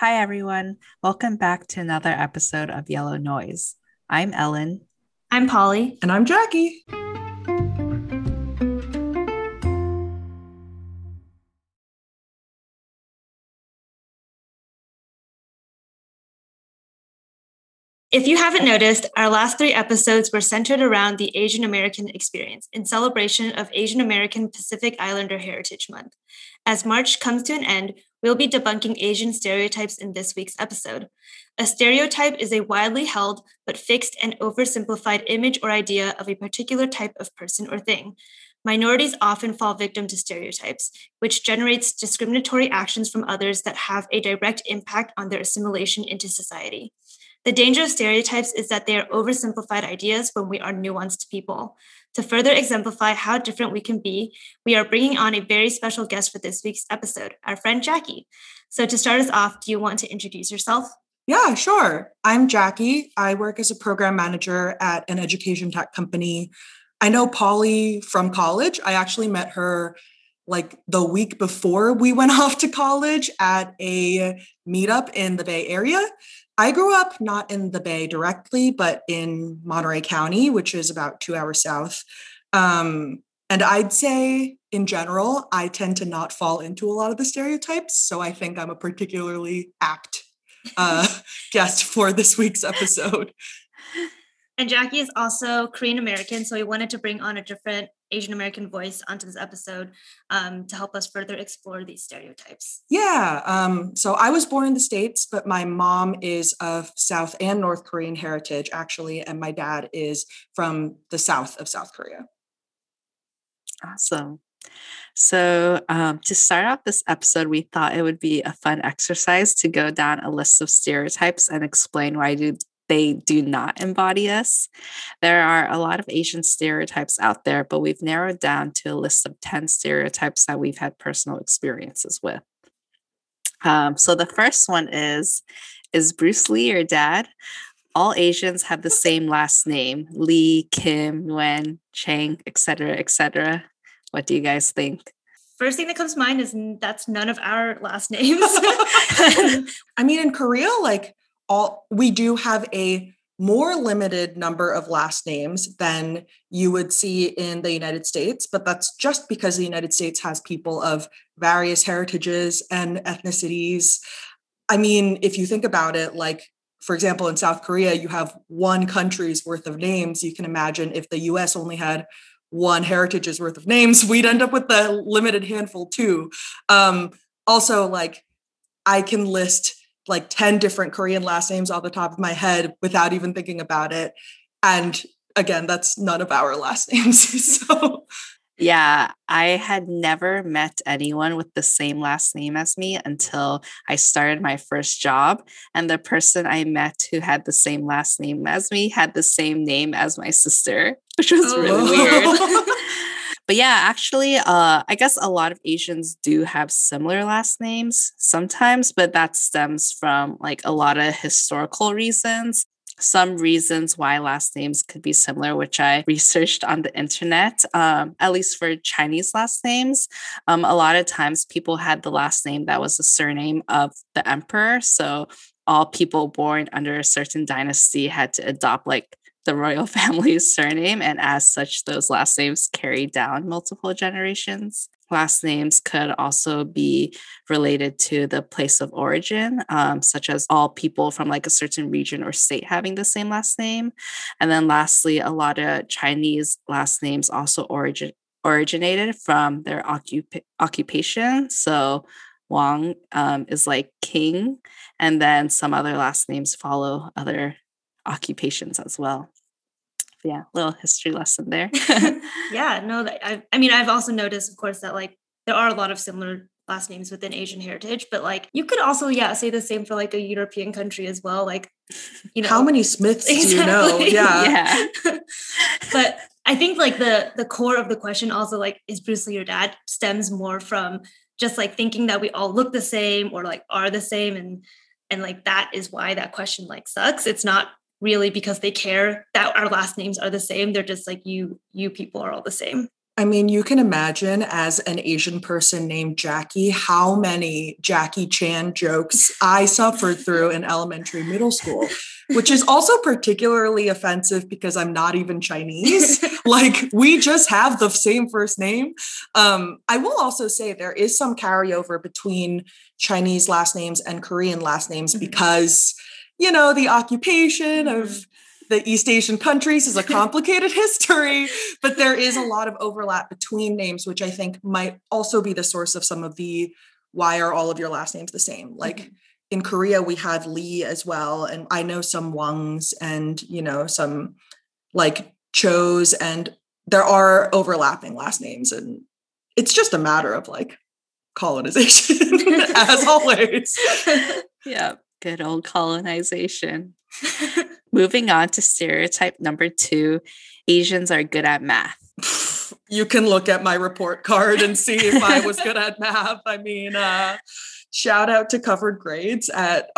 Hi, everyone. Welcome back to another episode of Yellow Noise. I'm Ellen. I'm Polly. And I'm Jackie. If you haven't noticed, our last three episodes were centered around the Asian American experience in celebration of Asian American Pacific Islander Heritage Month. As March comes to an end, we'll be debunking Asian stereotypes in this week's episode. A stereotype is a widely held but fixed and oversimplified image or idea of a particular type of person or thing. Minorities often fall victim to stereotypes, which generates discriminatory actions from others that have a direct impact on their assimilation into society. The danger of stereotypes is that they are oversimplified ideas when we are nuanced people. To further exemplify how different we can be, we are bringing on a very special guest for this week's episode, our friend Jackie. So, to start us off, do you want to introduce yourself? Yeah, sure. I'm Jackie. I work as a program manager at an education tech company. I know Polly from college. I actually met her like the week before we went off to college at a meetup in the Bay Area. I grew up not in the Bay directly, but in Monterey County, which is about two hours south. Um, and I'd say, in general, I tend to not fall into a lot of the stereotypes. So I think I'm a particularly apt uh, guest for this week's episode. And Jackie is also Korean American, so we wanted to bring on a different Asian American voice onto this episode um, to help us further explore these stereotypes. Yeah. Um, so I was born in the States, but my mom is of South and North Korean heritage, actually, and my dad is from the south of South Korea. Awesome. So, um, to start off this episode, we thought it would be a fun exercise to go down a list of stereotypes and explain why I do they do not embody us. There are a lot of Asian stereotypes out there, but we've narrowed down to a list of 10 stereotypes that we've had personal experiences with. Um, so the first one is Is Bruce Lee your dad? All Asians have the same last name Lee, Kim, Nguyen, Chang, etc., etc. What do you guys think? First thing that comes to mind is that's none of our last names. I mean, in Korea, like all we do have a more limited number of last names than you would see in the United States, but that's just because the United States has people of various heritages and ethnicities. I mean, if you think about it, like, for example, in South Korea, you have one country's worth of names. You can imagine if the US only had one heritage's worth of names, we'd end up with a limited handful too. Um, also, like, I can list like 10 different Korean last names off the top of my head without even thinking about it. And again, that's none of our last names. so yeah, I had never met anyone with the same last name as me until I started my first job. And the person I met who had the same last name as me had the same name as my sister, which was oh. really weird. but yeah, actually, uh, I guess a lot of Asians do have similar last names sometimes, but that stems from like a lot of historical reasons. Some reasons why last names could be similar, which I researched on the internet, um, at least for Chinese last names. Um, a lot of times people had the last name that was the surname of the emperor. So all people born under a certain dynasty had to adopt like the royal family's surname, and as such, those last names carry down multiple generations. Last names could also be related to the place of origin, um, such as all people from like a certain region or state having the same last name. And then lastly, a lot of Chinese last names also origin originated from their occup- occupation. So Wang um, is like king, and then some other last names follow other occupations as well. Yeah, little history lesson there. yeah, no, I, I mean, I've also noticed, of course, that like there are a lot of similar last names within Asian heritage, but like you could also, yeah, say the same for like a European country as well. Like, you know, how many Smiths exactly. do you know? Yeah, yeah. but I think like the the core of the question also like is Bruce Lee your dad stems more from just like thinking that we all look the same or like are the same and and like that is why that question like sucks. It's not really because they care that our last names are the same. They're just like you, you people are all the same. I mean, you can imagine as an Asian person named Jackie, how many Jackie Chan jokes I suffered through in elementary, middle school, which is also particularly offensive because I'm not even Chinese. like, we just have the same first name. Um, I will also say there is some carryover between Chinese last names and Korean last names mm-hmm. because, you know, the occupation mm-hmm. of the East Asian countries is a complicated history, but there is a lot of overlap between names, which I think might also be the source of some of the why are all of your last names the same? Like mm-hmm. in Korea, we have Lee as well, and I know some Wangs and you know some like Cho's, and there are overlapping last names, and it's just a matter of like colonization, as always. yeah, good old colonization. Moving on to stereotype number two Asians are good at math. You can look at my report card and see if I was good at math. I mean, uh, shout out to covered grades at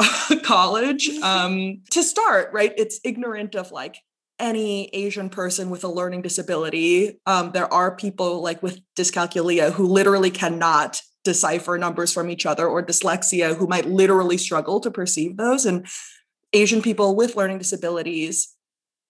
college. Um, to start, right, it's ignorant of like any Asian person with a learning disability. Um, there are people like with dyscalculia who literally cannot decipher numbers from each other or dyslexia who might literally struggle to perceive those. And Asian people with learning disabilities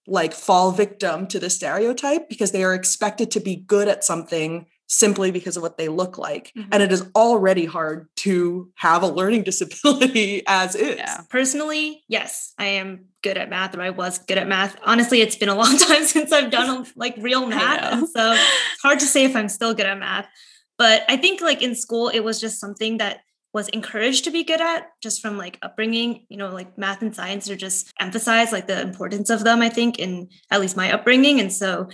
like fall victim to the stereotype because they are expected to be good at something simply because of what they look like. Mm-hmm. And it is already hard to have a learning disability as is. Yeah. Personally, yes, I am good at math or I was good at math. Honestly, it's been a long time since I've done like real math. So it's hard to say if I'm still good at math. But I think like in school, it was just something that was encouraged to be good at just from like upbringing. You know like math and science are just emphasized like the importance of them i think in at least my upbringing. And so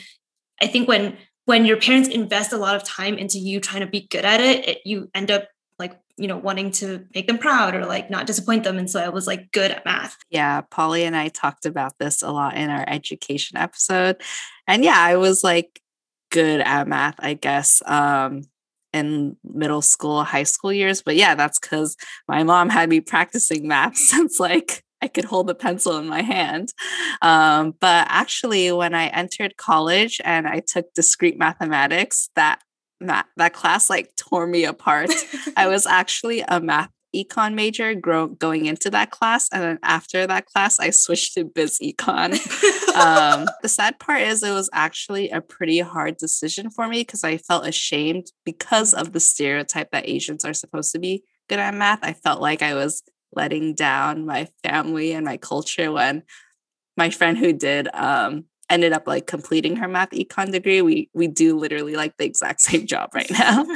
i think when when your parents invest a lot of time into you trying to be good at it, it you end up like you know wanting to make them proud or like not disappoint them. And so i was like good at math. Yeah polly and i talked about this a lot in our education episode. And yeah i was like good at math i guess. Um in middle school, high school years. But yeah, that's because my mom had me practicing math since like I could hold a pencil in my hand. Um, but actually, when I entered college and I took discrete mathematics, that math, that class like tore me apart. I was actually a math econ major grow, going into that class. And then after that class, I switched to biz econ. um, the sad part is it was actually a pretty hard decision for me because I felt ashamed because of the stereotype that Asians are supposed to be good at math. I felt like I was letting down my family and my culture when my friend who did um, ended up like completing her math econ degree. We we do literally like the exact same job right now.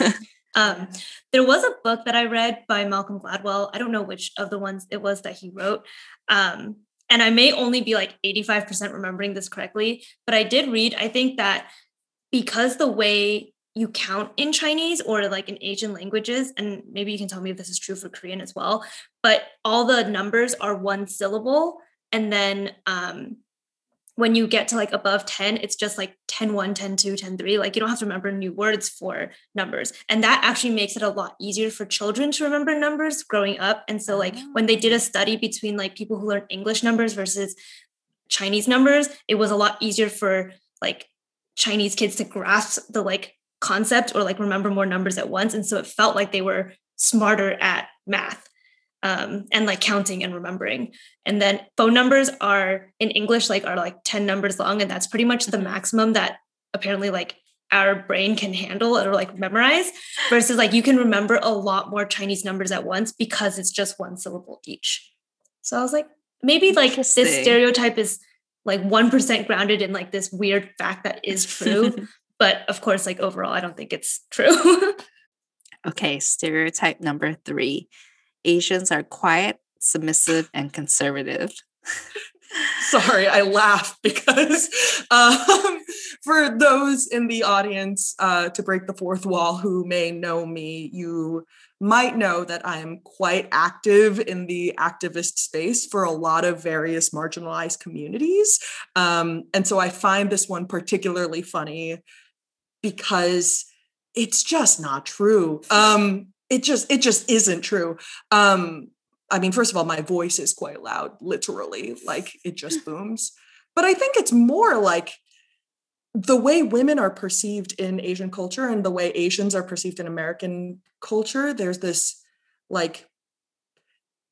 Um, there was a book that I read by Malcolm Gladwell. I don't know which of the ones it was that he wrote. Um, and I may only be like 85% remembering this correctly, but I did read, I think that because the way you count in Chinese or like in Asian languages, and maybe you can tell me if this is true for Korean as well, but all the numbers are one syllable. And then um, when you get to like above 10 it's just like 10 1 10 2 10 3 like you don't have to remember new words for numbers. And that actually makes it a lot easier for children to remember numbers growing up. And so like when they did a study between like people who learn english numbers versus chinese numbers it was a lot easier for like chinese kids to grasp the like concept or like remember more numbers at once. And so it felt like they were smarter at math um, and like counting and remembering. And then phone numbers are in English like are like 10 numbers long, and that's pretty much the maximum that apparently like our brain can handle or like memorize versus like you can remember a lot more Chinese numbers at once because it's just one syllable each. So I was like, maybe like this stereotype is like 1% grounded in like this weird fact that is true. but of course, like overall, I don't think it's true. okay, stereotype number three Asians are quiet, submissive, and conservative. Sorry, I laugh because um, for those in the audience uh, to break the fourth wall who may know me, you might know that I am quite active in the activist space for a lot of various marginalized communities. Um, and so I find this one particularly funny because it's just not true. Um, it just it just isn't true um i mean first of all my voice is quite loud literally like it just booms but i think it's more like the way women are perceived in Asian culture and the way Asians are perceived in American culture, there's this like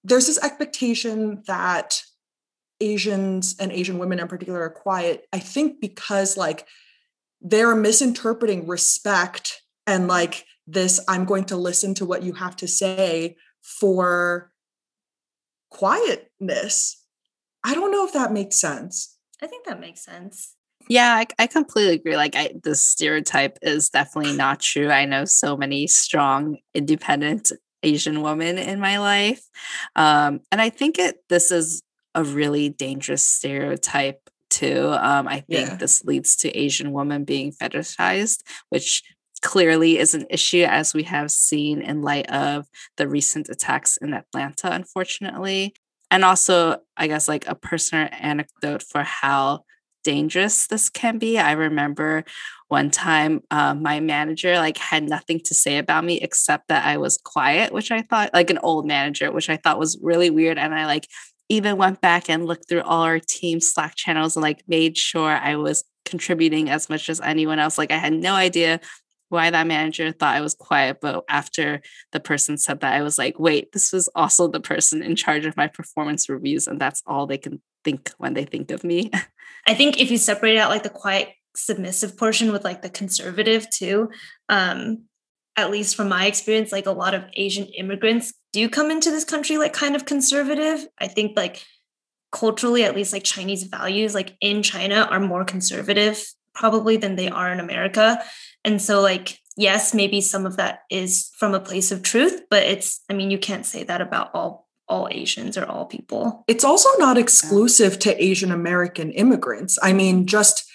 there's this expectation that Asians and Asian women in particular are quiet. I think because like they're misinterpreting respect and like this I'm going to listen to what you have to say for quietness. I don't know if that makes sense. I think that makes sense. Yeah, I, I completely agree. Like, I, the stereotype is definitely not true. I know so many strong, independent Asian women in my life, um, and I think it. This is a really dangerous stereotype too. Um, I think yeah. this leads to Asian women being fetishized, which clearly is an issue as we have seen in light of the recent attacks in Atlanta, unfortunately. And also, I guess, like a personal anecdote for how dangerous this can be. I remember one time uh, my manager like had nothing to say about me except that I was quiet, which I thought like an old manager, which I thought was really weird. And I like even went back and looked through all our team Slack channels and like made sure I was contributing as much as anyone else. Like I had no idea why that manager thought I was quiet. But after the person said that, I was like, wait, this was also the person in charge of my performance reviews. And that's all they can think when they think of me. I think if you separate out like the quiet submissive portion with like the conservative too, um, at least from my experience, like a lot of Asian immigrants do come into this country like kind of conservative. I think like culturally, at least like Chinese values, like in China, are more conservative probably than they are in America. And so, like, yes, maybe some of that is from a place of truth, but it's, I mean, you can't say that about all all Asians or all people. It's also not exclusive to Asian American immigrants. I mean, just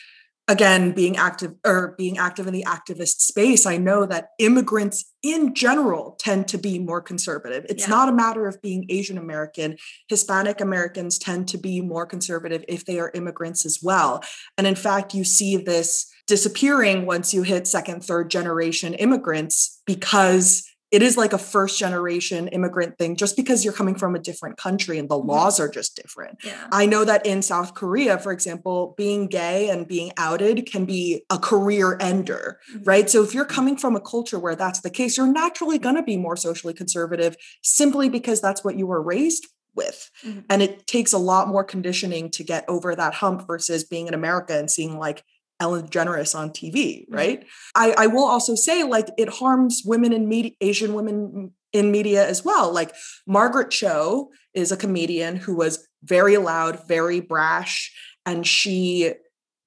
again being active or being active in the activist space i know that immigrants in general tend to be more conservative. It's yeah. not a matter of being asian american. Hispanic americans tend to be more conservative if they are immigrants as well. And in fact you see this disappearing once you hit second third generation immigrants because it is like a first generation immigrant thing just because you're coming from a different country and the mm-hmm. laws are just different. Yeah. I know that in South Korea, for example, being gay and being outed can be a career ender, mm-hmm. right? So if you're coming from a culture where that's the case, you're naturally going to be more socially conservative simply because that's what you were raised with. Mm-hmm. And it takes a lot more conditioning to get over that hump versus being in America and seeing like Ellen DeGeneres on TV, mm-hmm. right? I, I will also say, like, it harms women in media, Asian women in media as well. Like, Margaret Cho is a comedian who was very loud, very brash, and she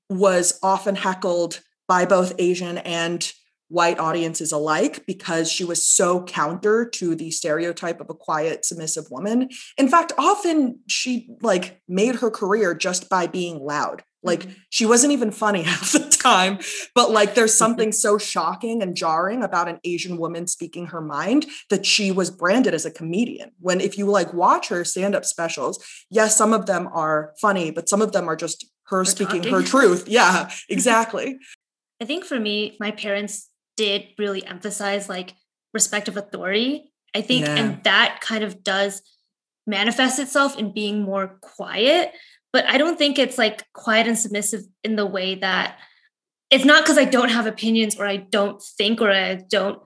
was often heckled by both Asian and white audiences alike because she was so counter to the stereotype of a quiet submissive woman in fact often she like made her career just by being loud like mm-hmm. she wasn't even funny half the time, but like there's something so shocking and jarring about an Asian woman speaking her mind that she was branded as a comedian. When if you like watch her stand-up specials, yes, some of them are funny, but some of them are just her We're speaking talking. her truth. Yeah, exactly. I think for me, my parents did really emphasize like respect of authority. I think, yeah. and that kind of does manifest itself in being more quiet but I don't think it's like quiet and submissive in the way that it's not because I don't have opinions or I don't think or I don't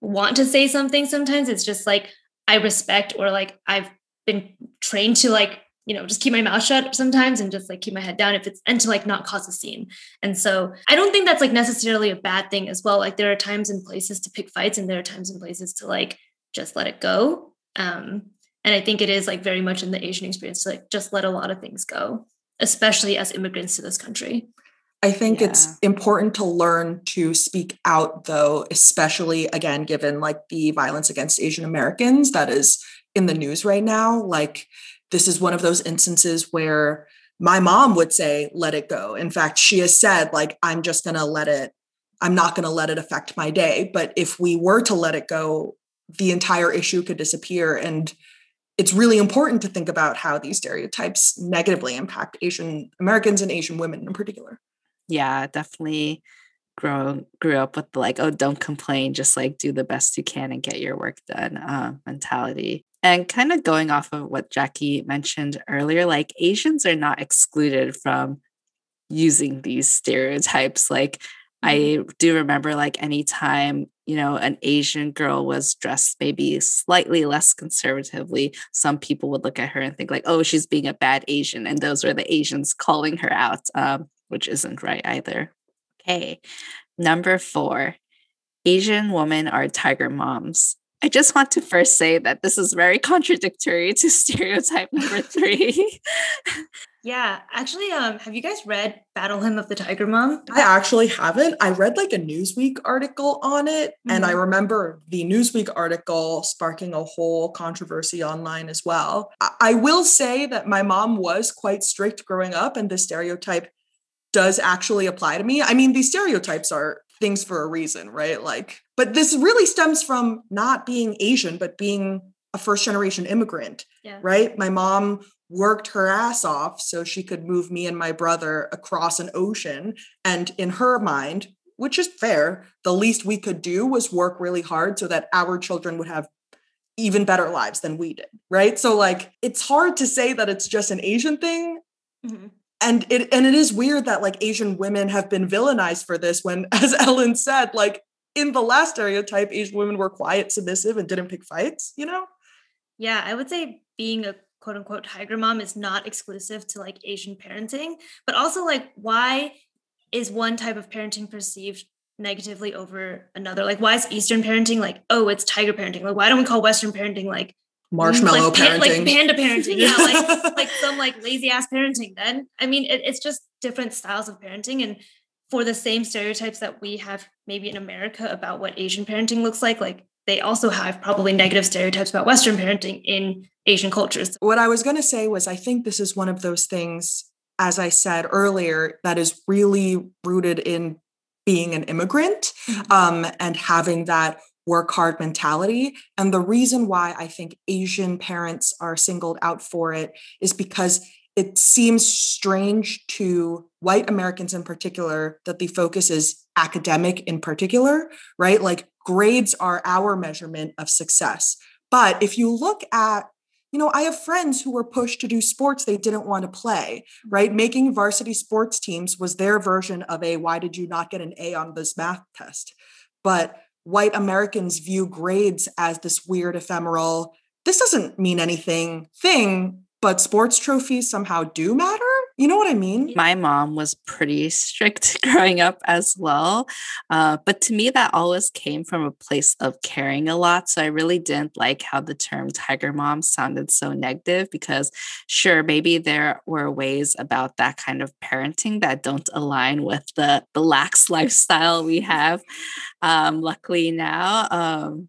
want to say something sometimes. It's just like I respect or like I've been trained to like, you know, just keep my mouth shut sometimes and just like keep my head down if it's and to like not cause a scene. And so I don't think that's like necessarily a bad thing as well. Like there are times and places to pick fights and there are times and places to like just let it go. Um, and I think it is like very much in the Asian experience to like just let a lot of things go, especially as immigrants to this country. I think yeah. it's important to learn to speak out, though, especially again, given like the violence against Asian Americans that is in the news right now. Like, this is one of those instances where my mom would say, let it go. In fact, she has said, like, I'm just going to let it, I'm not going to let it affect my day. But if we were to let it go, the entire issue could disappear. And it's really important to think about how these stereotypes negatively impact Asian Americans and Asian women in particular. Yeah, definitely grow grew up with the like, oh, don't complain, just like do the best you can and get your work done uh, mentality. And kind of going off of what Jackie mentioned earlier, like Asians are not excluded from using these stereotypes. Like I Mm-hmm. do remember like anytime, you know, an Asian girl was dressed maybe slightly less conservatively, some people would look at her and think like, oh, she's being a bad Asian. And those were the Asians calling her out, um, which isn't right either. Okay. Number four, Asian women are tiger moms. I just want to first say that this is very contradictory to stereotype number three. Yeah, actually, um, have you guys read Battle Hymn of the Tiger Mom? I actually haven't. I read like a Newsweek article on it, and I Mhm. remember the Newsweek article sparking a whole controversy online as well. I, I will say that my mom was quite strict growing up, and this stereotype does actually apply to me. I mean, these stereotypes are things for a reason, right? Like, but this really stems from not being Asian, but being a first generation immigrant Yeah. right? My mom worked her ass off so she could move me and my brother across an ocean. And in her mind, which is fair, the least we could do was work really hard so that our children would have even better lives than we did, right? So like it's hard to say that it's just an Asian thing Mhm. and it and it is weird that like Asian women have been villainized for this when as Ellen said like in the last stereotype Asian women were quiet, submissive and didn't pick fights, you know? Yeah, I would say being a quote unquote tiger mom is not exclusive to like Asian parenting, but also like why is one type of parenting perceived negatively over another? Like why is Eastern parenting like, oh, it's tiger parenting? Like why don't we call Western parenting like Marshmallow like, pan- parenting. like panda parenting? Yeah, like like some like lazy ass parenting then. I mean, it, it's just different styles of parenting and for the same stereotypes that we have maybe in America about what Asian parenting looks like, like they also have probably negative stereotypes about Western parenting in Asian cultures. What I was going to say was, I think this is one of those things, as I said earlier, that is really rooted in being an immigrant Mhm. um, and having that work hard mentality. And the reason why I think Asian parents are singled out for it is because it seems strange to white Americans in particular that the focus is academic in particular, right? Like grades are our measurement of success. But if you look at you know, I have friends who were pushed to do sports they didn't want to play, mm-hmm. right? Making varsity sports teams was their version of a why did you not get an A on this math test? But white Americans view grades as this weird ephemeral, this doesn't mean anything thing, but sports trophies somehow do matter. You know what I mean? My mom was pretty strict growing up as well. Uh, but to me, that always came from a place of caring a lot. So I really didn't like how the term tiger mom sounded so negative because, sure, maybe there were ways about that kind of parenting that don't align with the, the lax lifestyle we have, um, luckily now. Um,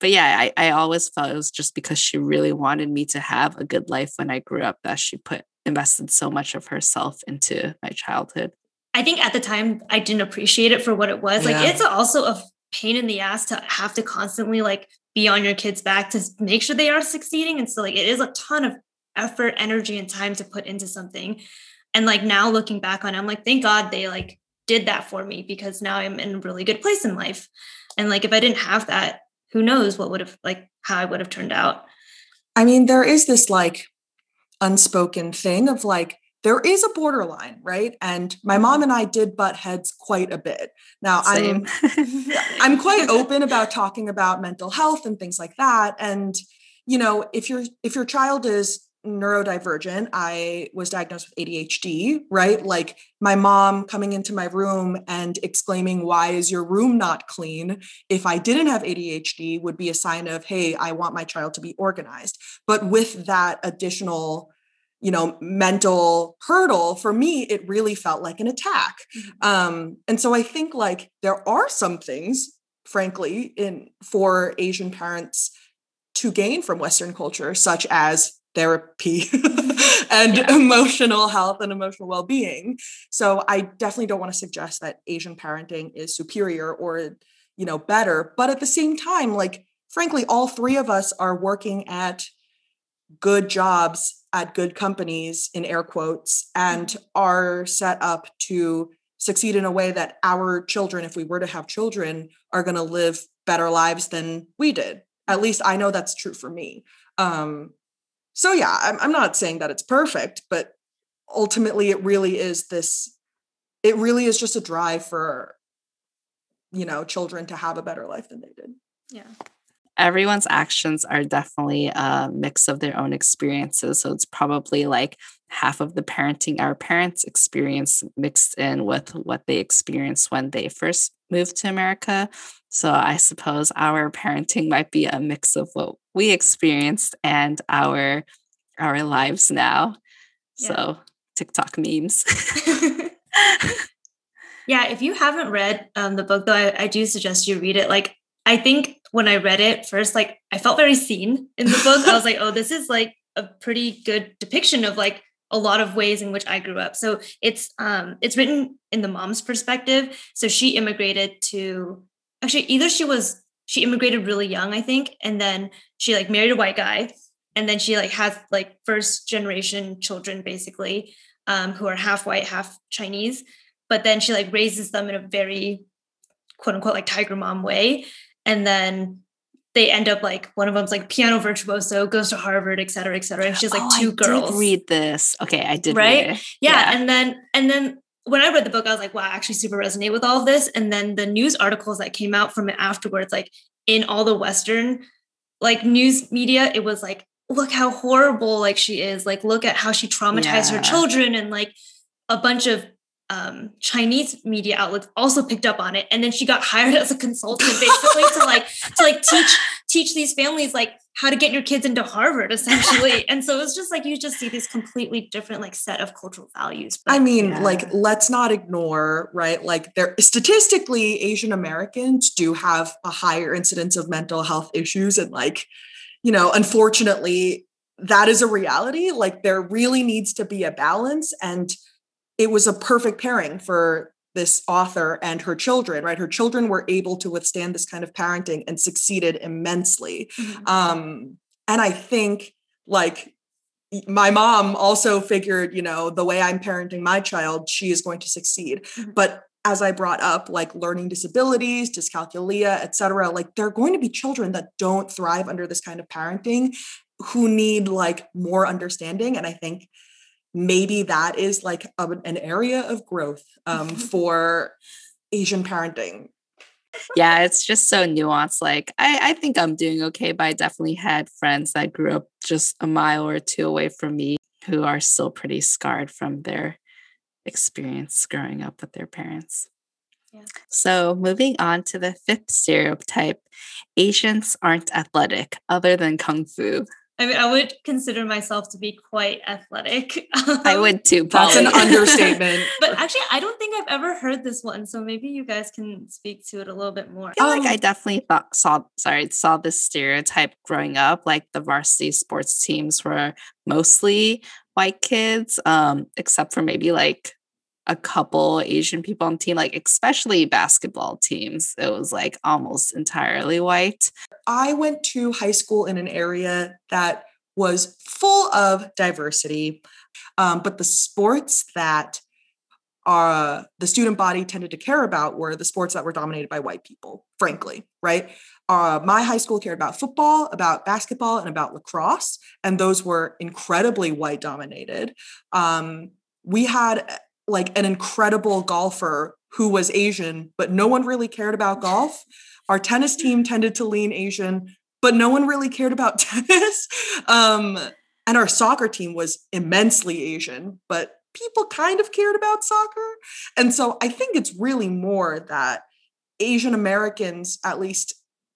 but yeah, I, I always felt it was just because she really wanted me to have a good life when I grew up that she put invested so much of herself into my childhood. I think at the time I didn't appreciate it for what it was. Like it's also a pain in the ass to have to constantly like be on your kids' back to make sure they are succeeding. And so like it is a ton of effort, energy, and time to put into something. And like now looking back on it, I'm like, thank God they like did that for me because now I'm in a really good place in life. And like if I didn't have that, who knows what would have like how I would have turned out. I mean, there is this like unspoken thing of like, there is a borderline, right? And my mm-hmm. mom and I did butt heads quite a bit. Now I'm I'm quite open about talking about mental health and things like that. And you know, if your if your child is neurodivergent, I was diagnosed with ADHD, right? Like my mom coming into my room and exclaiming, "Why is your room not clean?" If I didn't have ADHD, would be a sign of, "Hey, I want my child to be organized." But with that additional you know mental hurdle for me it really felt like an attack um and so i think like there are some things frankly in for asian parents to gain from western culture such as therapy and Yeah. emotional health and emotional well-being. So i definitely don't want to suggest that asian parenting is superior or you know better but at the same time like frankly all three of us are working at good jobs at good companies in air quotes and are set up to succeed in a way that our children if we were to have children are going to live better lives than we did. At least i know that's true for me. Um so yeah I'm, I'm not saying that it's perfect but ultimately it really is this it really is just a drive for you know children to have a better life than they did Yeah. everyone's actions are definitely a mix of their own experiences. So it's probably like half of the parenting our parents experience mixed in with what they experienced when they first moved to America. So I suppose our parenting might be a mix of what we experienced and our our lives now. Yeah. So TikTok memes. yeah, if you haven't read um, the book, though, I, I do suggest you read it. Like, I think when I read it first, like, I felt very seen in the book. I was like, oh, this is like a pretty good depiction of like a lot of ways in which I grew up. So it's um it's written in the mom's perspective. So she immigrated to actually either she was she immigrated really young, I think, and then she like married a white guy, and then she like has like first generation children basically, um, who are half white, half Chinese. But then she like raises them in a very quote unquote like tiger mom way. And then they end up like one of them's like piano virtuoso, goes to Harvard, et cetera, et cetera. And she has like Oh, two I girls. Did read this. Okay, I did Right? read it. yeah, Yeah. and then and then when I read the book, I was like, wow, I actually super resonate with all of this. And then the news articles that came out from it afterwards, like in all the Western like news media, it was like, look how horrible like she is. Like, look at how she traumatized Yeah. her children, and like a bunch of um Chinese media outlets also picked up on it. And then she got hired as a consultant basically to like to like teach teach these families like how to get your kids into Harvard essentially. and so it's just like you just see these completely different like set of cultural values. I mean, Yeah. like, let's not ignore, right? Like, there statistically, Asian Americans do have a higher incidence of mental health issues. And, like, you know, unfortunately, that is a reality. Like, there really needs to be a balance. And it was a perfect pairing for this author and her children, right? Her children were able to withstand this kind of parenting and succeeded immensely. Mhm. Um, and I think like my mom also figured, you know, the way I'm parenting my child, she is going to succeed. Mhm. But as I brought up, like learning disabilities, dyscalculia, et cetera, like there are going to be children that don't thrive under this kind of parenting who need like more understanding. And I think maybe that is like a- an area of growth um, for Asian parenting. yeah, it's just so nuanced. Like, I, I think I'm doing okay, but I definitely had friends that grew up just a mile or two away from me who are still pretty scarred from their experience growing up with their parents. Yeah. So, moving on to the fifth stereotype Asians aren't athletic other than Kung Fu. I mean, I would consider myself to be quite athletic. I Um, would too, That's an understatement. But actually, I don't think I've ever heard this one. So maybe you guys can speak to it a little bit more. I feel like Um, I definitely thought saw sorry saw this stereotype growing up. Like the varsity sports teams were mostly white kids, um, except for maybe like a couple Asian people on team, like especially basketball teams. It was like almost entirely white. I went to high school in an area that was full of diversity, um, but the sports that uh, the student body tended to care about were the sports that were dominated by white people, frankly, right? Uh, my high school cared about football, about basketball, and about lacrosse, and those were incredibly white dominated. Um, we had like an incredible golfer who was Asian, but no one really cared about golf. Our tennis team tended to lean Asian, but no one really cared about tennis. Um, and our soccer team was immensely Asian, but people kind of cared about soccer. And so I think it's really more that Asian Americans, at least,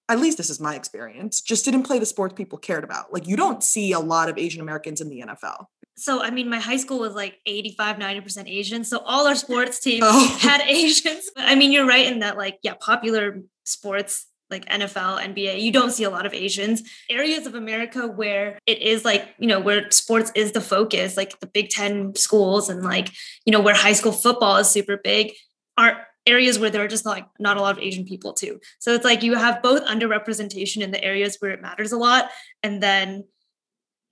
at least this is my experience, just didn't play the sports people cared about. Like you don't see a lot of Asian Americans in the NFL. So, I mean, my high school was like 85, 90% Asian. So all our sports teams Oh. had Asians. But I mean, you're right in that, like, yeah, popular sports like NFL, NBA, you don't see a lot of Asians. Areas of America where it is like, you know, where sports is the focus, like the Big Ten schools and like, you know, where high school football is super big, are areas where there are just like not a lot of Asian people too. So it's like you have both underrepresentation in the areas where it matters a lot, and then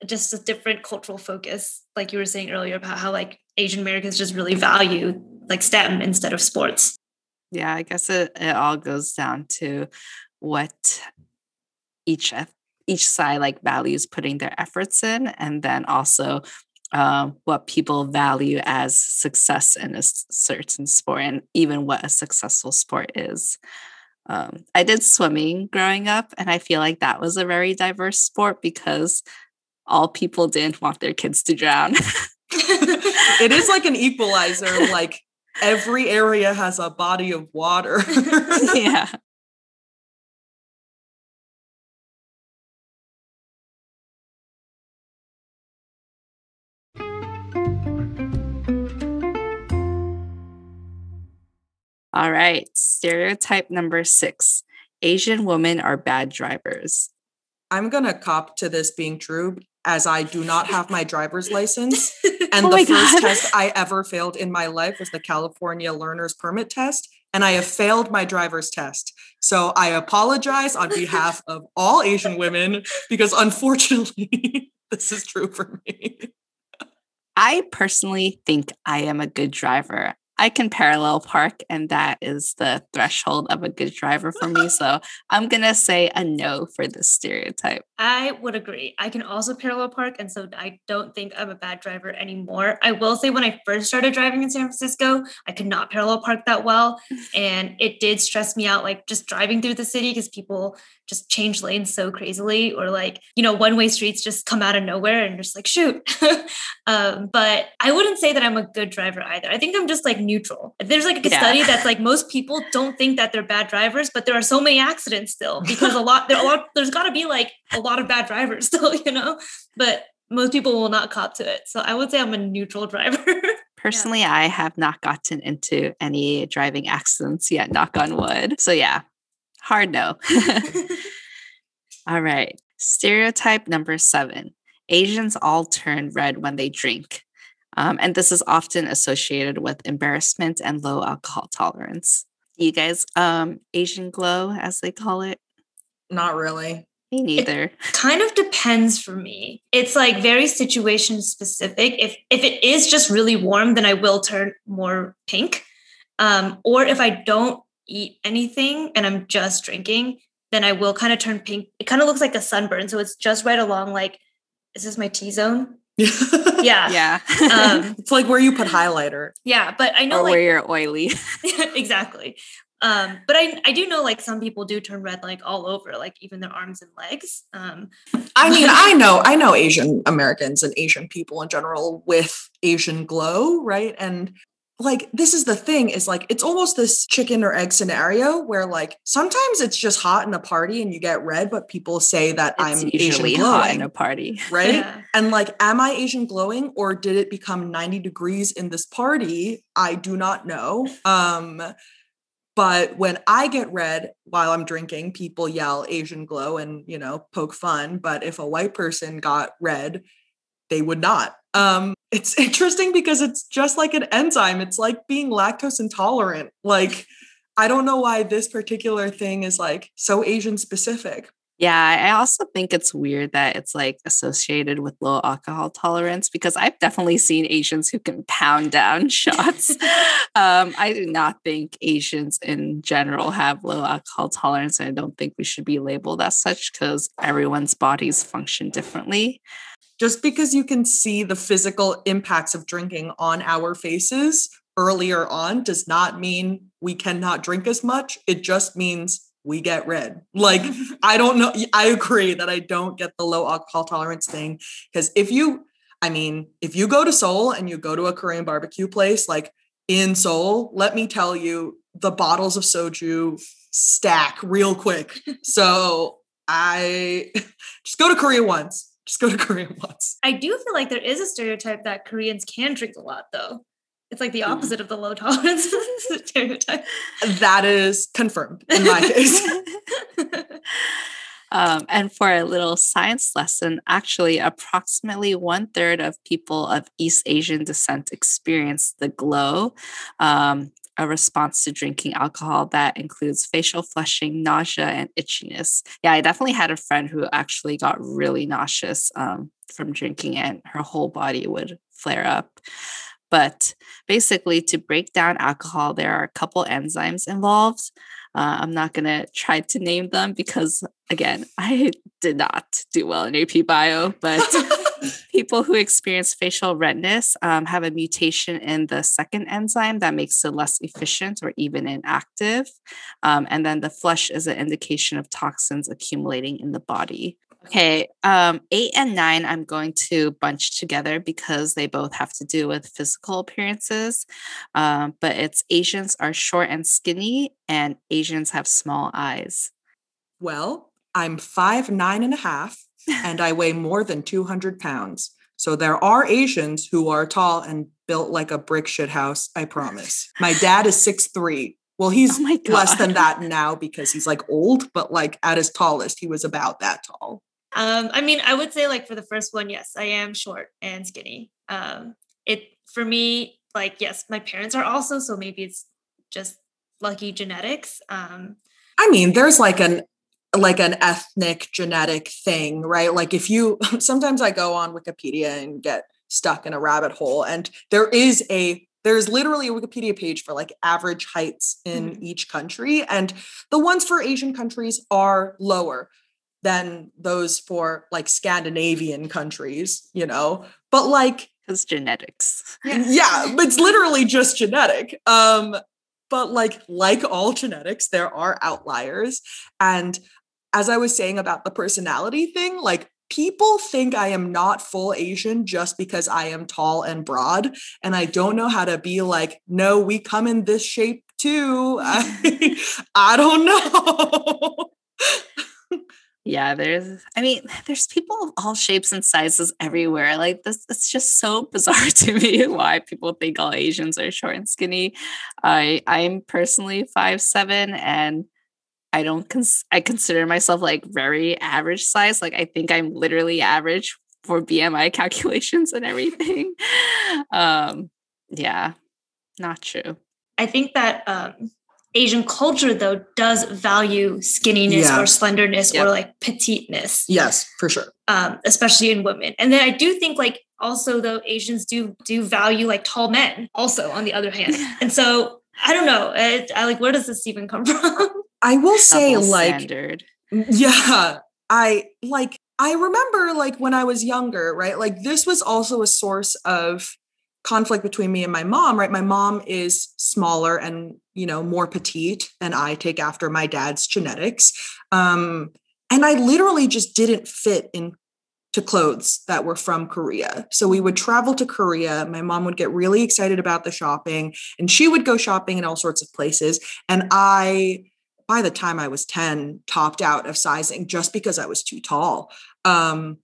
just a different cultural focus, like you were saying earlier about how like Asian Americans just really value like STEM instead of sports. Yeah, I guess it, it all goes down to what each each side like values putting their efforts in, and then also um, what people value as success in a certain sport and even what a successful sport is. Um, I did swimming growing up, and I feel like that was a very diverse sport because all people didn't want their kids to drown. it is like an equalizer, like every area has a body of water. yeah. All right. Stereotype number six Asian women are bad drivers. I'm going to cop to this being true as I do not have my driver's license. Oh and Oh the first God. test I ever failed in my life was the California Learner's Permit test. And I have failed my driver's test. So I apologize on behalf of all Asian women because unfortunately, this is true for me. I personally think I am a good driver. I can parallel park, and that is the threshold of a good driver for me. So I'm going to say a no for this stereotype. I would agree. I can also parallel park, and so I don't think I'm a bad driver anymore. I will say when I first started driving in San Francisco, I could not parallel park that well, and it did stress me out, like just driving through the city because people just change lanes so crazily, or like you know one way streets just come out of nowhere and just like shoot. um, but I wouldn't say that I'm a good driver either. I think I'm just like neutral. There's like a Yeah. study that's like most people don't think that they're bad drivers, but there are so many accidents still because a lot there are a lot there's got to be like a lot of bad drivers still, you know. But most people will not cop to it. So I would say I'm a neutral driver. Personally, I have not gotten into any driving accidents yet, knock on wood. So, yeah, hard no. All right. Stereotype number seven Asians all turn red when they drink. Um, and this is often associated with embarrassment and low alcohol tolerance. You guys, um, Asian glow, as they call it? Not really. Me neither. kind of depends for me. It's like very situation specific. If if it is just really warm, then I will turn more pink. Um, or if I don't eat anything and I'm just drinking, then I will kind of turn pink. It kind of looks like a sunburn, so it's just right along. Like, is this my T zone? Yeah, yeah. um, it's like where you put highlighter. yeah. But I know or like where you're oily. exactly. Um, but I I do know like some people do turn red like all over, like even their arms and legs. Um, I mean, I know, I know Asian Americans and Asian people in general with Asian glow, right? And like, this is the thing is like, it's almost this chicken or egg scenario where like sometimes it's just hot in a party and you get red, but people say that It's I'm usually Asian hot in a party. right? yeah. And like, am I Asian glowing or did it become 90 degrees in this party? I do not know. Um, but when I get red while I'm drinking, people yell Asian glow and, you know, poke fun. But if a white person got red, they would not. Um, it's interesting because it's just like an enzyme. It's like being lactose intolerant. Like, I don't know why this particular thing is like so Asian specific. Yeah, I also think it's weird that it's like associated with low alcohol tolerance because I've definitely seen Asians who can pound down shots. um, I do not think Asians in general have low alcohol tolerance. And I don't think we should be labeled as such because everyone's bodies function differently. Just because you can see the physical impacts of drinking on our faces earlier on does not mean we cannot drink as much. It just means we get red. Like, I don't know. I agree that I don't get the low alcohol tolerance thing. Because if you, I mean, if you go to Seoul and you go to a Korean barbecue place, like in Seoul, let me tell you, the bottles of soju stack real quick. So I just go to Korea once. Just go to Korea once. I do feel like there is a stereotype that Koreans can drink a lot, though. It's like the opposite of the low tolerance stereotype. That is confirmed in my case. Um, and for a little science lesson, actually, approximately one third of people of East Asian descent experience the glow, um, a response to drinking alcohol that includes facial flushing, nausea, and itchiness. Yeah, I definitely had a friend who actually got really nauseous um, from drinking, and her whole body would flare up. But basically, to break down alcohol, there are a couple enzymes involved. Uh, I'm not going to try to name them because, again, I did not do well in AP Bio, but people who experience facial redness um, have a mutation in the second enzyme that makes it less efficient or even inactive. Um, and then the flush is an indication of toxins accumulating in the body. Okay, um, eight and nine, I'm going to bunch together because they both have to do with physical appearances. Um, but it's Asians are short and skinny, and Asians have small eyes. Well, I'm five, nine and a half, and I weigh more than 200 pounds. So there are Asians who are tall and built like a brick shit house, I promise. My dad is six three. Well, he's Oh less than that now because he's like old, but like at his tallest, he was about that tall. Um, I mean, I would say like for the first one, yes, I am short and skinny. Um, it for me, like yes, my parents are also, so maybe it's just lucky genetics. Um, I mean, there's like an like an ethnic genetic thing, right? Like if you sometimes I go on Wikipedia and get stuck in a rabbit hole and there is a there's literally a Wikipedia page for like average heights in Mhm. each country and the ones for Asian countries are lower than those for like Scandinavian countries, you know. But like Because genetics. yeah, but it's literally just genetic. Um, but like like all genetics, there are outliers. And as I was saying about the personality thing, like people think I am not full Asian just because I am tall and broad. And I don't know how to be like, no, we come in this shape too. I, I don't know. Yeah, there's, I mean, there's people of all shapes and sizes everywhere. Like this, it's just so bizarre to me why people think all Asians are short and skinny. I, I'm personally five seven, and I don't, cons- I consider myself like very average size. Like I think I'm literally average for BMI calculations and everything. um, yeah, not true. I think that um, Asian culture though does value skinniness Yeah. or slenderness Yep. or like petiteness, yes, for sure. um, especially in women. And then I do think like also though Asians do do value like tall men also on the other hand. And so I don't know. It, I like where does this even come from? I will say, Double like, standard. Yeah. I like I remember like when I was younger, right? Like this was also a source of conflict between me and my mom, right? My mom is smaller and, you know, more petite and I take after my dad's genetics. Um and I literally just didn't fit in to clothes that were from Korea. So we would travel to Korea. My mom would get really excited about the shopping and she would go shopping in all sorts of places and I by the time I was 10, topped out of sizing just because I was too tall. Um,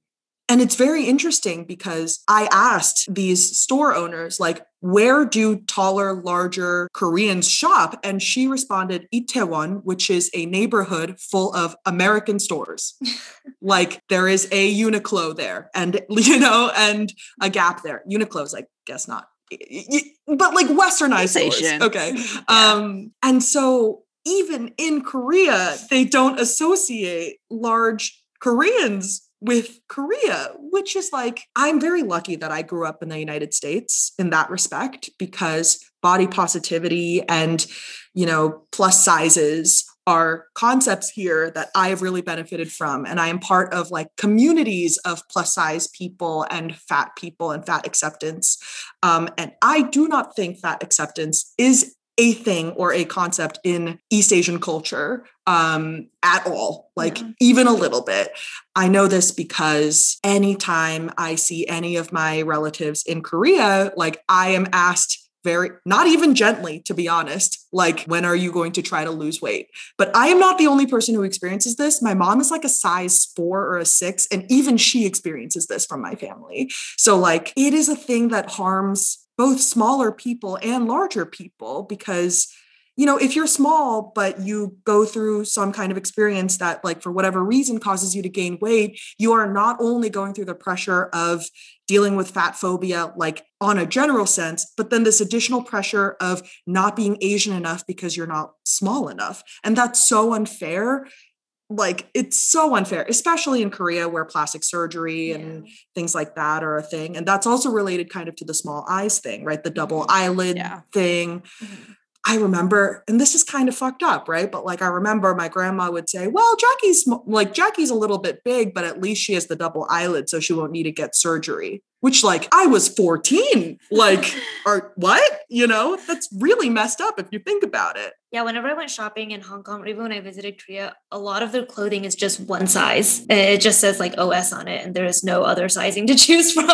and it's very interesting because I asked these store owners, like, where do taller, larger Koreans shop? And she responded, Itaewon, which is a neighborhood full of American stores. like there is a Uniqlo there and, you know, and a Gap there. Uniqlo's, I guess not. But like westernized stores. Okay. Yeah. Um, and so even in Korea, they don't associate large Koreans with Korea, which is like, I'm very lucky that I grew up in the United States in that respect because body positivity and, you know, plus sizes are concepts here that I have really benefited from. And I am part of like communities of plus size people and fat people and fat acceptance. Um, and I do not think fat acceptance is a thing or a concept in East Asian culture um, at all, like Yeah. even a little bit. I know this because anytime I see any of my relatives in Korea, like I am asked very, not even gently, to be honest, like, when are you going to try to lose weight? But I am not the only person who experiences this. My mom is like a size four or a six, and even she experiences this from my family. So, like, it is a thing that harms both smaller people and larger people because you know if you're small but you go through some kind of experience that like for whatever reason causes you to gain weight you are not only going through the pressure of dealing with fat phobia like on a general sense but then this additional pressure of not being asian enough because you're not small enough. And that's so unfair. Like it's so unfair especially in korea where plastic surgery and things like that are a thing. And that's also related kind of to the small eyes thing right? The double eyelid Yeah. thing. Mhm. I remember, and this is kind of fucked up, right? But like, I remember my grandma would say, well, Jackie's like, Jackie's a little bit big, but at least she has the double eyelid, so she won't need to get surgery. Which, like, I was 14. Like, or what? You know, that's really messed up if you think about it. Yeah, whenever I went shopping in Hong Kong, or even when I visited Korea, a lot of their clothing is just one size. It just says like OS on it, and there is no other sizing to choose from.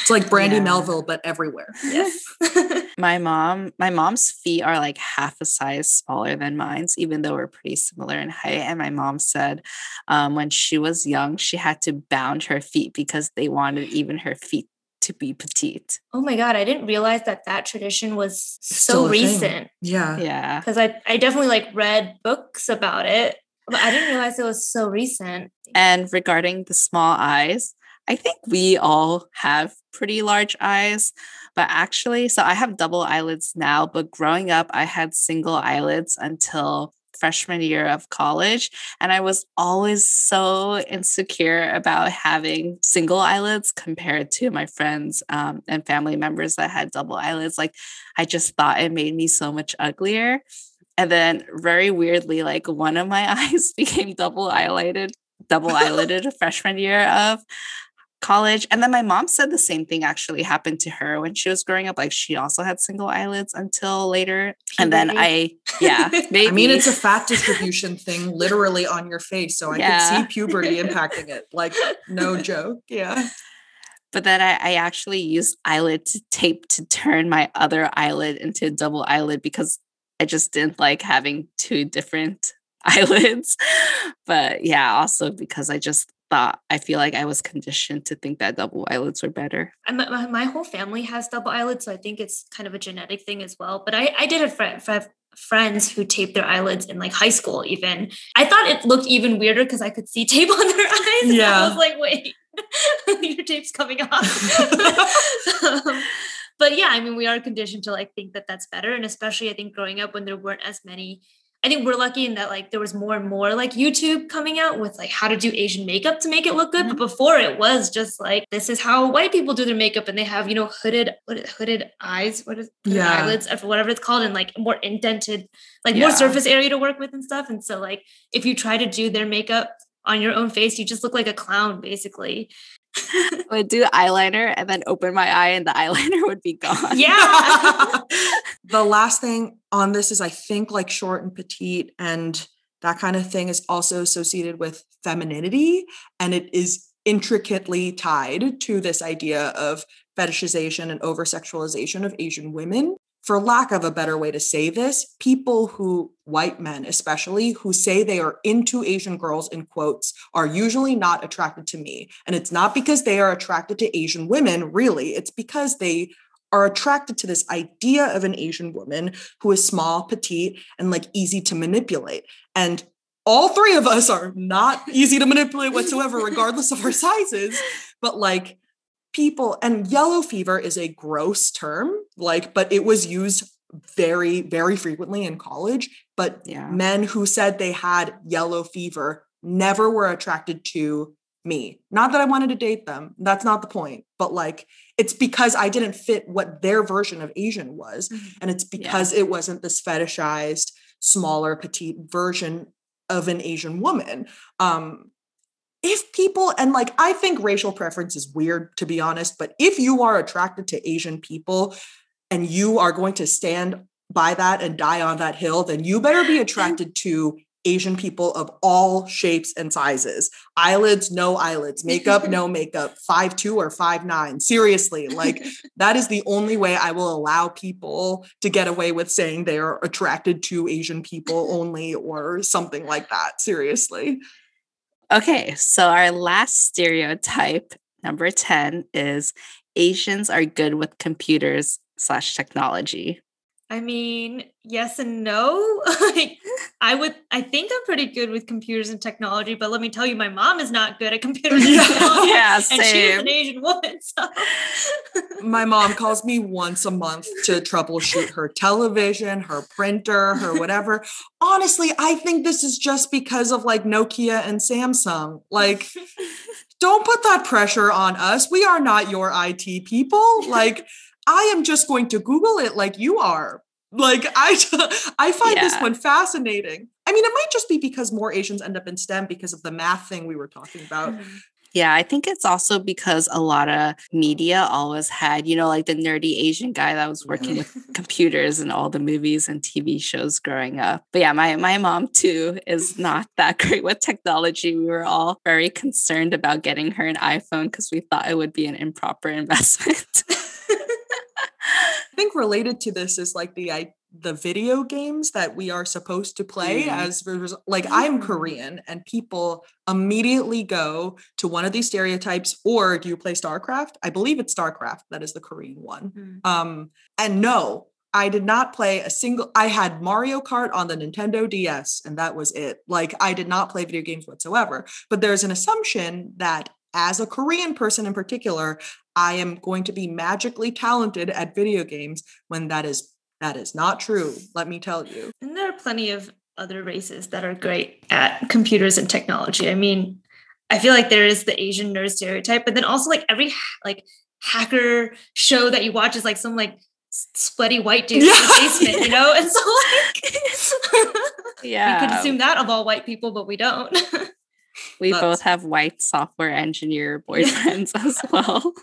It's like Brandy Yeah. Melville, but everywhere. Yes. my mom my mom's feet are like half a size smaller than mine's even though we're pretty similar in height and my mom said um, when she was young she had to bound her feet because they wanted even her feet to be petite oh my god, I didn't realize that that tradition was Still so a thing. recent. Yeah. yeah Because I I definitely like read books about it, but I didn't realize it was so recent. and regarding the small eyes i think we all have pretty large eyes but actually so i have double eyelids now but growing up i had single eyelids until freshman year of college and i was always so insecure about having single eyelids compared to my friends um, and family members that had double eyelids like i just thought it made me so much uglier. And then very weirdly like one of my eyes became double eyelided double eyelided freshman year of college. And then my mom said the same thing actually happened to her when she was growing up. Like she also had single eyelids until later. And then I, yeah, maybe. I mean, it's a fat distribution thing literally on your face. So I Yeah. can see puberty impacting it. Like, no joke. Yeah. but then I, I actually used eyelid to tape to turn my other eyelid into a double eyelid because I just didn't like having two different eyelids. But yeah, also because I just thought I feel like I was conditioned to think that double eyelids were better. And my, my, whole family has double eyelids, so I think it's kind of a genetic thing as well. But I, I did have fri- fri- friends who taped their eyelids in like high school, even. I thought it looked even weirder because I could see tape on their eyes. and Yeah. I was like, wait, your tape's coming off. um, but yeah, I mean, we are conditioned to like think that that's better. And especially, I think growing up when there weren't as many. I think we're lucky in that like there was more and more like YouTube coming out with like how to do Asian makeup to make it look good. Mm-hmm. But before it was just like this is how white people do their makeup, and they have you know hooded what hooded eyes, what is Yeah. eyelids, or whatever it's called, and like more indented, like more surface area to work with and stuff. And so like if you try to do their makeup on your own face, you just look like a clown basically. I would do eyeliner and then open my eye and the eyeliner would be gone. Yeah. the last thing on this is I think like short and petite and that kind of thing is also associated with femininity and it is intricately tied to this idea of fetishization and over sexualization of Asian women. For lack of a better way to say this, people who, white men especially, who say they are into Asian girls in quotes, are usually not attracted to me. And it's not because they are attracted to Asian women, really. It's because they are attracted to this idea of an Asian woman who is small, petite, and like easy to manipulate. And all three of us are not easy to manipulate whatsoever, regardless of our sizes. But like people, and yellow fever is a gross term, like, but it was used very, very frequently in college. But Yeah. men who said they had yellow fever never were attracted to me. Not that I wanted to date them. That's not the point. But like, it's because I didn't fit what their version of Asian was. And it's because it wasn't this fetishized, smaller, petite version of an Asian woman. Um, if people, and like, I think racial preference is weird, to be honest, but if you are attracted to Asian people and you are going to stand by that and die on that hill, then you better be attracted to Asian people of all shapes and sizes. Eyelids, no eyelids. Makeup, no makeup. Five two or five nine. Seriously, like that is the only way I will allow people to get away with saying they are attracted to Asian people only or something like that. Seriously. Okay, so our last stereotype, number 10, is Asians are good with computers slash technology. I mean, yes and no. like, I would, I think I'm pretty good with computers and technology, but let me tell you, my mom is not good at computers and Yeah. technology. yeah, And she is an Asian woman. So My mom calls me once a month to troubleshoot her television, her printer, her whatever. Honestly, I think this is just because of like Nokia and Samsung. Like, don't put that pressure on us. We are not your IT people. Like, I am just going to Google it like you are. Like I, I find this one fascinating. I mean, it might just be because more Asians end up in STEM because of the math thing we were talking about. Mm-hmm. Yeah, I think it's also because a lot of media always had, you know, like the nerdy Asian guy that was working with computers and all the movies and TV shows growing up. But yeah, my my mom too is not that great with technology. We were all very concerned about getting her an iPhone because we thought it would be an improper investment. I think related to this is like the I, the video games that we are supposed to play Mm. as like I'm Mm. Korean and people immediately go to one of these stereotypes or do you play StarCraft? I believe it's StarCraft that is the Korean one. Mm. Um and no, I did not play a single I had Mario Kart on the Nintendo DS and that was it. Like I did not play video games whatsoever. But there's an assumption that as a Korean person in particular, I am going to be magically talented at video games when that is that is not true, let me tell you. And there are plenty of other races that are great at computers and technology. I mean, I feel like there is the Asian nerd stereotype, but then also like every like hacker show that you watch is like some like s- sweaty white dude in the basement, you know? And so like yeah. we could assume that of all white people, but we don't. We But- both have white software engineer boyfriends as well.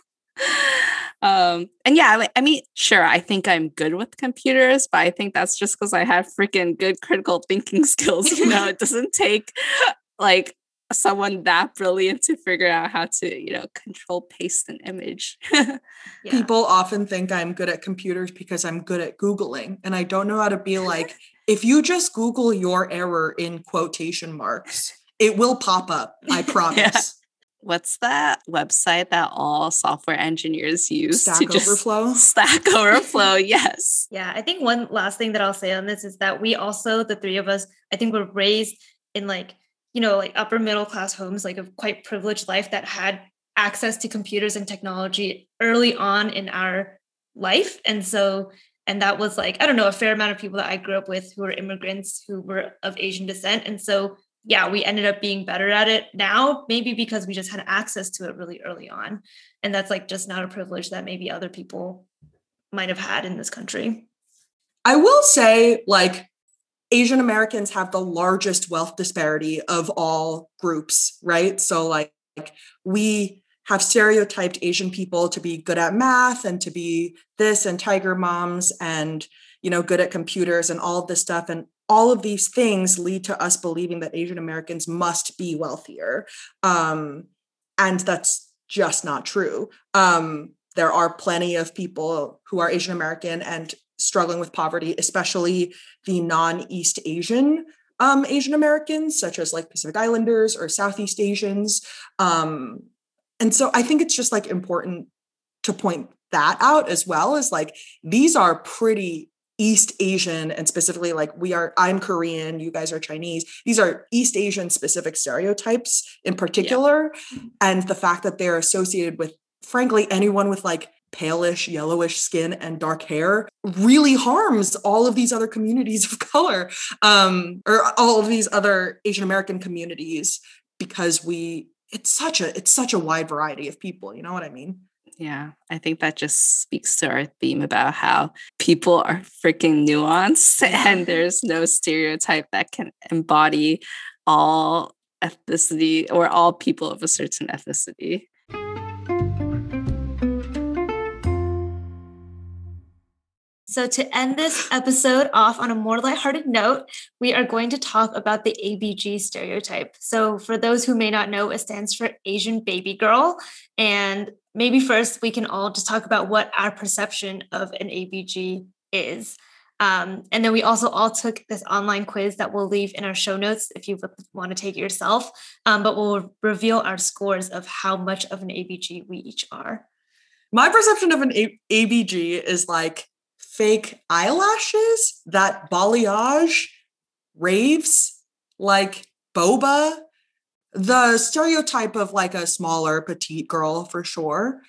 Um, and yeah, like, I mean, sure, I think I'm good with computers, but I think that's just because I have freaking good critical thinking skills. You know, it doesn't take like someone that brilliant to figure out how to, you know, control paste an image. Yeah. People often think I'm good at computers because I'm good at Googling. And I don't know how to be like, if you just Google your error in quotation marks, it will pop up. I promise. What's that website that all software engineers use Stack Overflow. Stack Overflow? yes. Yeah, I think one last thing that I'll say on this is that we also, the three of us, I think we were raised in like, you know, like upper middle class homes, like a quite privileged life that had access to computers and technology early on in our life. And so, and that was like, I don't know, a fair amount of people that I grew up with who were immigrants who were of Asian descent. And so, yeah, we ended up being better at it now, maybe because we just had access to it really early on. And that's like just not a privilege that maybe other people might have had in this country. I will say, like, Asian Americans have the largest wealth disparity of all groups, right? So, like, we have stereotyped Asian people to be good at math and to be this and tiger moms and, you know, good at computers and all this stuff. And all of these things lead to us believing that Asian Americans must be wealthier. Um, and that's just not true. Um, there are plenty of people who are Asian American and struggling with poverty, especially the non-East Asian um, Asian Americans, such as like Pacific Islanders or Southeast Asians. Um, and so I think it's just like important to point that out as well as like these are pretty East Asian and specifically like we are, I'm Korean, you guys are Chinese. These are East Asian specific stereotypes in particular. And the fact that they're associated with, frankly, anyone with like palish, yellowish skin and dark hair really harms all of these other communities of color um, or all of these other Asian American communities because we, it's such a, it's such a wide variety of people. You know what I mean? Yeah, I think that just speaks to our theme about how people are freaking nuanced and there's no stereotype that can embody all ethnicity or all people of a certain ethnicity. So, to end this episode off on a more lighthearted note, we are going to talk about the ABG stereotype. So, for those who may not know, it stands for Asian baby girl. And maybe first we can all just talk about what our perception of an ABG is. Um, and then we also all took this online quiz that we'll leave in our show notes if you want to take it yourself. Um, but we'll reveal our scores of how much of an ABG we each are. My perception of an A- ABG is like fake eyelashes, that balayage, raves, like boba, the stereotype of like a smaller petite girl for sure.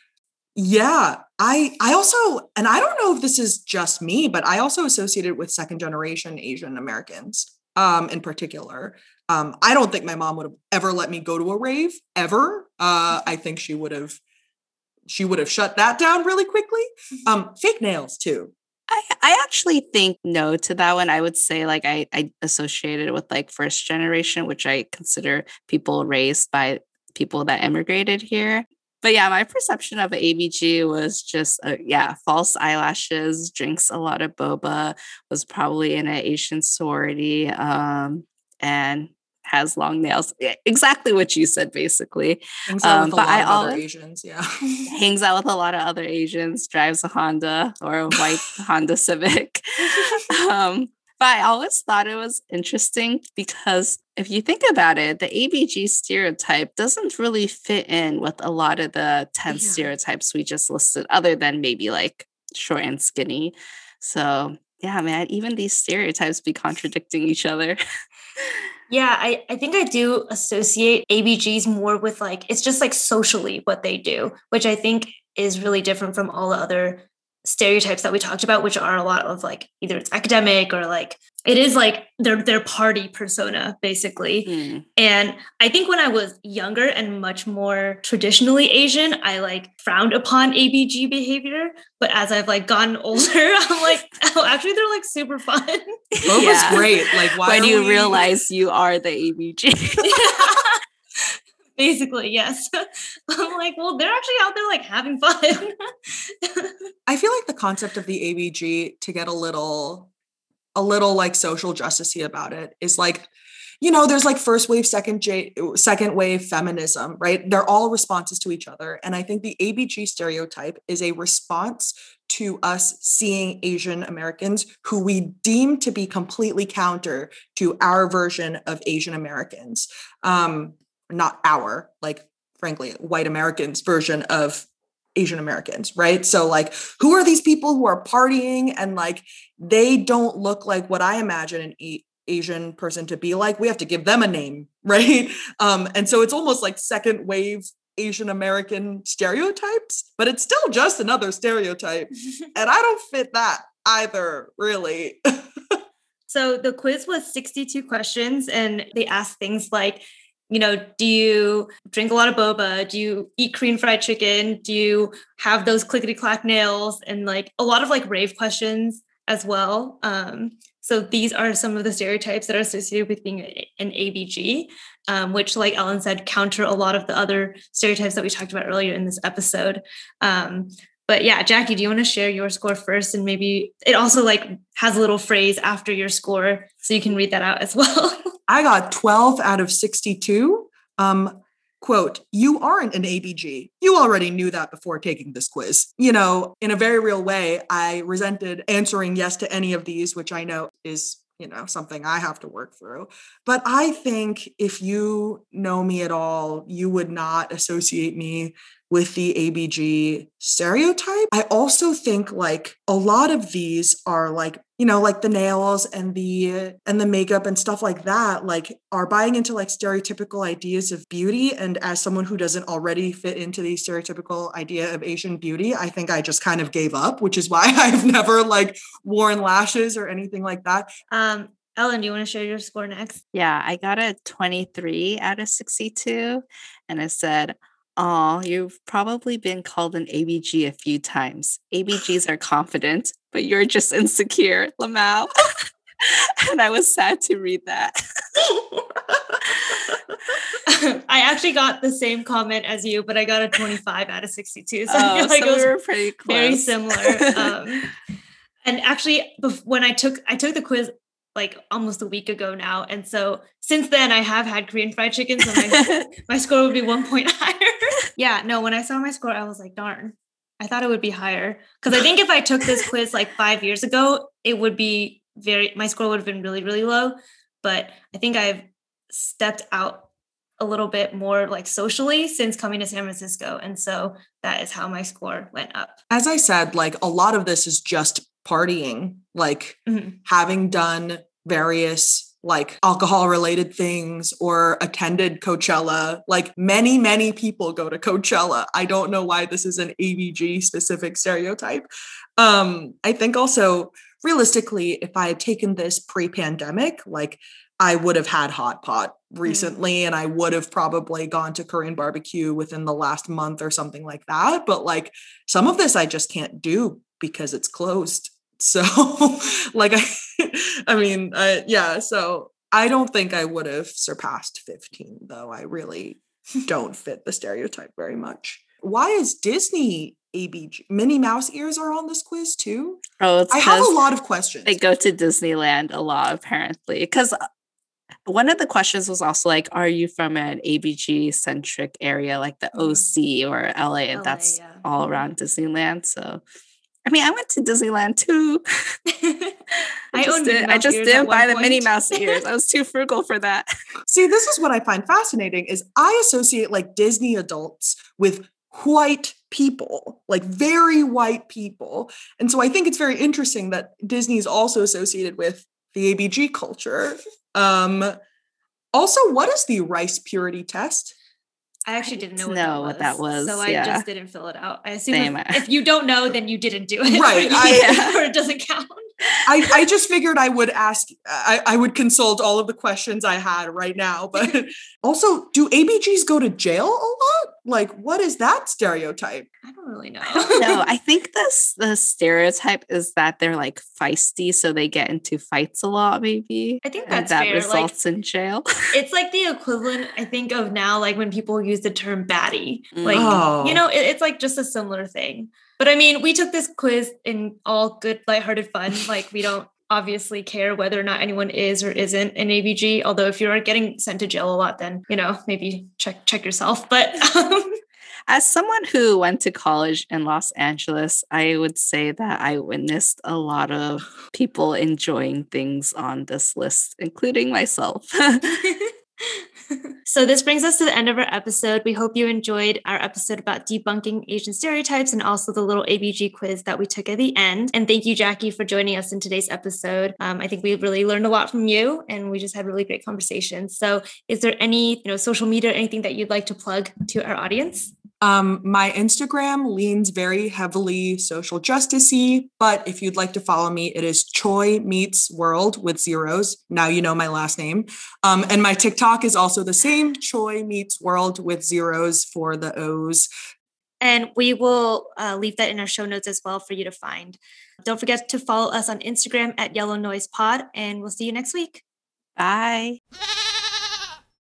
Yeah, I I also and I don't know if this is just me, but I also associate it with second generation Asian Americans um in particular. Um I don't think my mom would have ever let me go to a rave ever. Uh I think she would have she would have shut that down really quickly. Um fake nails too. I, I actually think no to that one. I would say like I, I associated with like first generation, which I consider people raised by people that immigrated here. But yeah, my perception of ABG was just uh, yeah, false eyelashes, drinks a lot of boba, was probably in an Asian sorority, um, and has long nails. Exactly what you said, basically. Hangs um, a I other Asians, yeah. hangs out with a lot of other Asians, drives a Honda or a white Honda Civic. Um, but I always thought it was interesting because if you think about it, the ABG stereotype doesn't really fit in with a lot of the 10 yeah. stereotypes we just listed, other than maybe like short and skinny. So, yeah, man, even these stereotypes be contradicting each other. Yeah, I, I think I do associate ABGs more with like, it's just like socially what they do, which I think is really different from all the other stereotypes that we talked about, which are a lot of like either it's academic or like it is like their their party persona basically. Mm. And I think when I was younger and much more traditionally Asian, I like frowned upon ABG behavior. But as I've like gotten older, I'm like, oh, actually they're like super fun. That yeah. great. Like why when you we... realize you are the ABG. basically yes. I'm like well they're actually out there like having fun. I feel like the concept of the abg to get a little a little like social justicey about it is like you know there's like first wave second j second wave feminism right? They're all responses to each other and i think the abg stereotype is a response to us seeing asian americans who we deem to be completely counter to our version of asian americans. Um not our, like, frankly, white Americans version of Asian Americans, right? So, like, who are these people who are partying and like they don't look like what I imagine an a- Asian person to be like? We have to give them a name, right? Um, and so it's almost like second wave Asian American stereotypes, but it's still just another stereotype. and I don't fit that either, really. so the quiz was 62 questions, and they asked things like, you know, do you drink a lot of boba? Do you eat Korean fried chicken? Do you have those clickety clack nails? And like a lot of like rave questions as well. Um, so these are some of the stereotypes that are associated with being an ABG, um, which, like Ellen said, counter a lot of the other stereotypes that we talked about earlier in this episode. Um, but yeah, Jackie, do you want to share your score first? And maybe it also like has a little phrase after your score, so you can read that out as well. I got 12 out of 62. Um, quote, you aren't an ABG. You already knew that before taking this quiz. You know, in a very real way, I resented answering yes to any of these, which I know is you know something i have to work through but i think if you know me at all you would not associate me with the ABG stereotype. I also think like a lot of these are like, you know, like the nails and the and the makeup and stuff like that, like are buying into like stereotypical ideas of beauty. And as someone who doesn't already fit into the stereotypical idea of Asian beauty, I think I just kind of gave up, which is why I've never like worn lashes or anything like that. Um, Ellen, do you want to share your score next? Yeah, I got a 23 out of 62. And I said, Oh, you've probably been called an ABG a few times. ABGs are confident, but you're just insecure, Lamau. and I was sad to read that. I actually got the same comment as you, but I got a 25 out of 62. So oh, I feel like so it was we were pretty close. very similar. Um, and actually, when I took I took the quiz like almost a week ago now. And so since then I have had Korean fried chicken. So my, my score would be one point higher. yeah, no, when I saw my score, I was like, darn, I thought it would be higher. Cause I think if I took this quiz like five years ago, it would be very, my score would have been really, really low. But I think I've stepped out a little bit more like socially since coming to San Francisco. And so that is how my score went up. As I said, like a lot of this is just partying, like mm-hmm. having done various like alcohol related things or attended Coachella. Like many, many people go to Coachella. I don't know why this is an ABG specific stereotype. Um, I think also realistically, if I had taken this pre pandemic, like I would have had hot pot mm. recently mm. and I would have probably gone to Korean barbecue within the last month or something like that. But like some of this I just can't do because it's closed So, like, I, I mean, uh, yeah. So I don't think I would have surpassed 15, though. I really don't fit the stereotype very much. Why is Disney ABG? Minnie Mouse ears are on this quiz too. Oh, it's I have a lot of questions. They go to Disneyland a lot, apparently. Because uh, one of the questions was also like, are you from an ABG centric area like the mm-hmm. OC or LA? And LA, that's yeah. all mm-hmm. around Disneyland. So, I mean, I went to Disneyland too. I, just, owned Minnie did, I just didn't buy one the Minnie Mouse ears. I was too frugal for that. See, this is what I find fascinating is I associate like Disney adults with white people, like very white people. And so I think it's very interesting that Disney is also associated with the ABG culture. Um also, what is the rice purity test? I actually didn't know what, know that, what was, that was, So I yeah. just didn't fill it out. I assume Same. if, if you don't know, then you didn't do it. Right, Or, you- I- or it doesn't count. I, I just figured I would ask, I, I would consult all of the questions I had right now. But also, do ABGs go to jail a lot? Like, what is that stereotype? I don't really know. no, I think this the stereotype is that they're like feisty, so they get into fights a lot, maybe. I think and that's that fair. Like results in jail. it's like the equivalent, I think, of now, like when people use the term baddie. Like, Oh. you know, it- it's like just a similar thing. But I mean, we took this quiz in all good, lighthearted fun. Like, we don't obviously care whether or not anyone is or isn't an ABG. Although, if you're getting sent to jail a lot, then you know maybe check check yourself. But um, As someone who went to college in Los Angeles, I would say that I witnessed a lot of people enjoying things on this list, including myself. so this brings us to the end of our episode. We hope you enjoyed our episode about debunking Asian stereotypes and also the little ABG quiz that we took at the end. And thank you, Jackie, for joining us in today's episode. Um, I think we really learned a lot from you, and we just had really great conversations. So, is there any, you know, social media, or anything that you'd like to plug to our audience? Um, my Instagram leans very heavily social justicey, but if you'd like to follow me, it is Choi Meets World with zeros. Now you know my last name. Um, and my TikTok is also the same, Choi Meets World with zeros for the O's. And we will uh, leave that in our show notes as well for you to find. Don't forget to follow us on Instagram at Yellow Noise Pod, and we'll see you next week. Bye.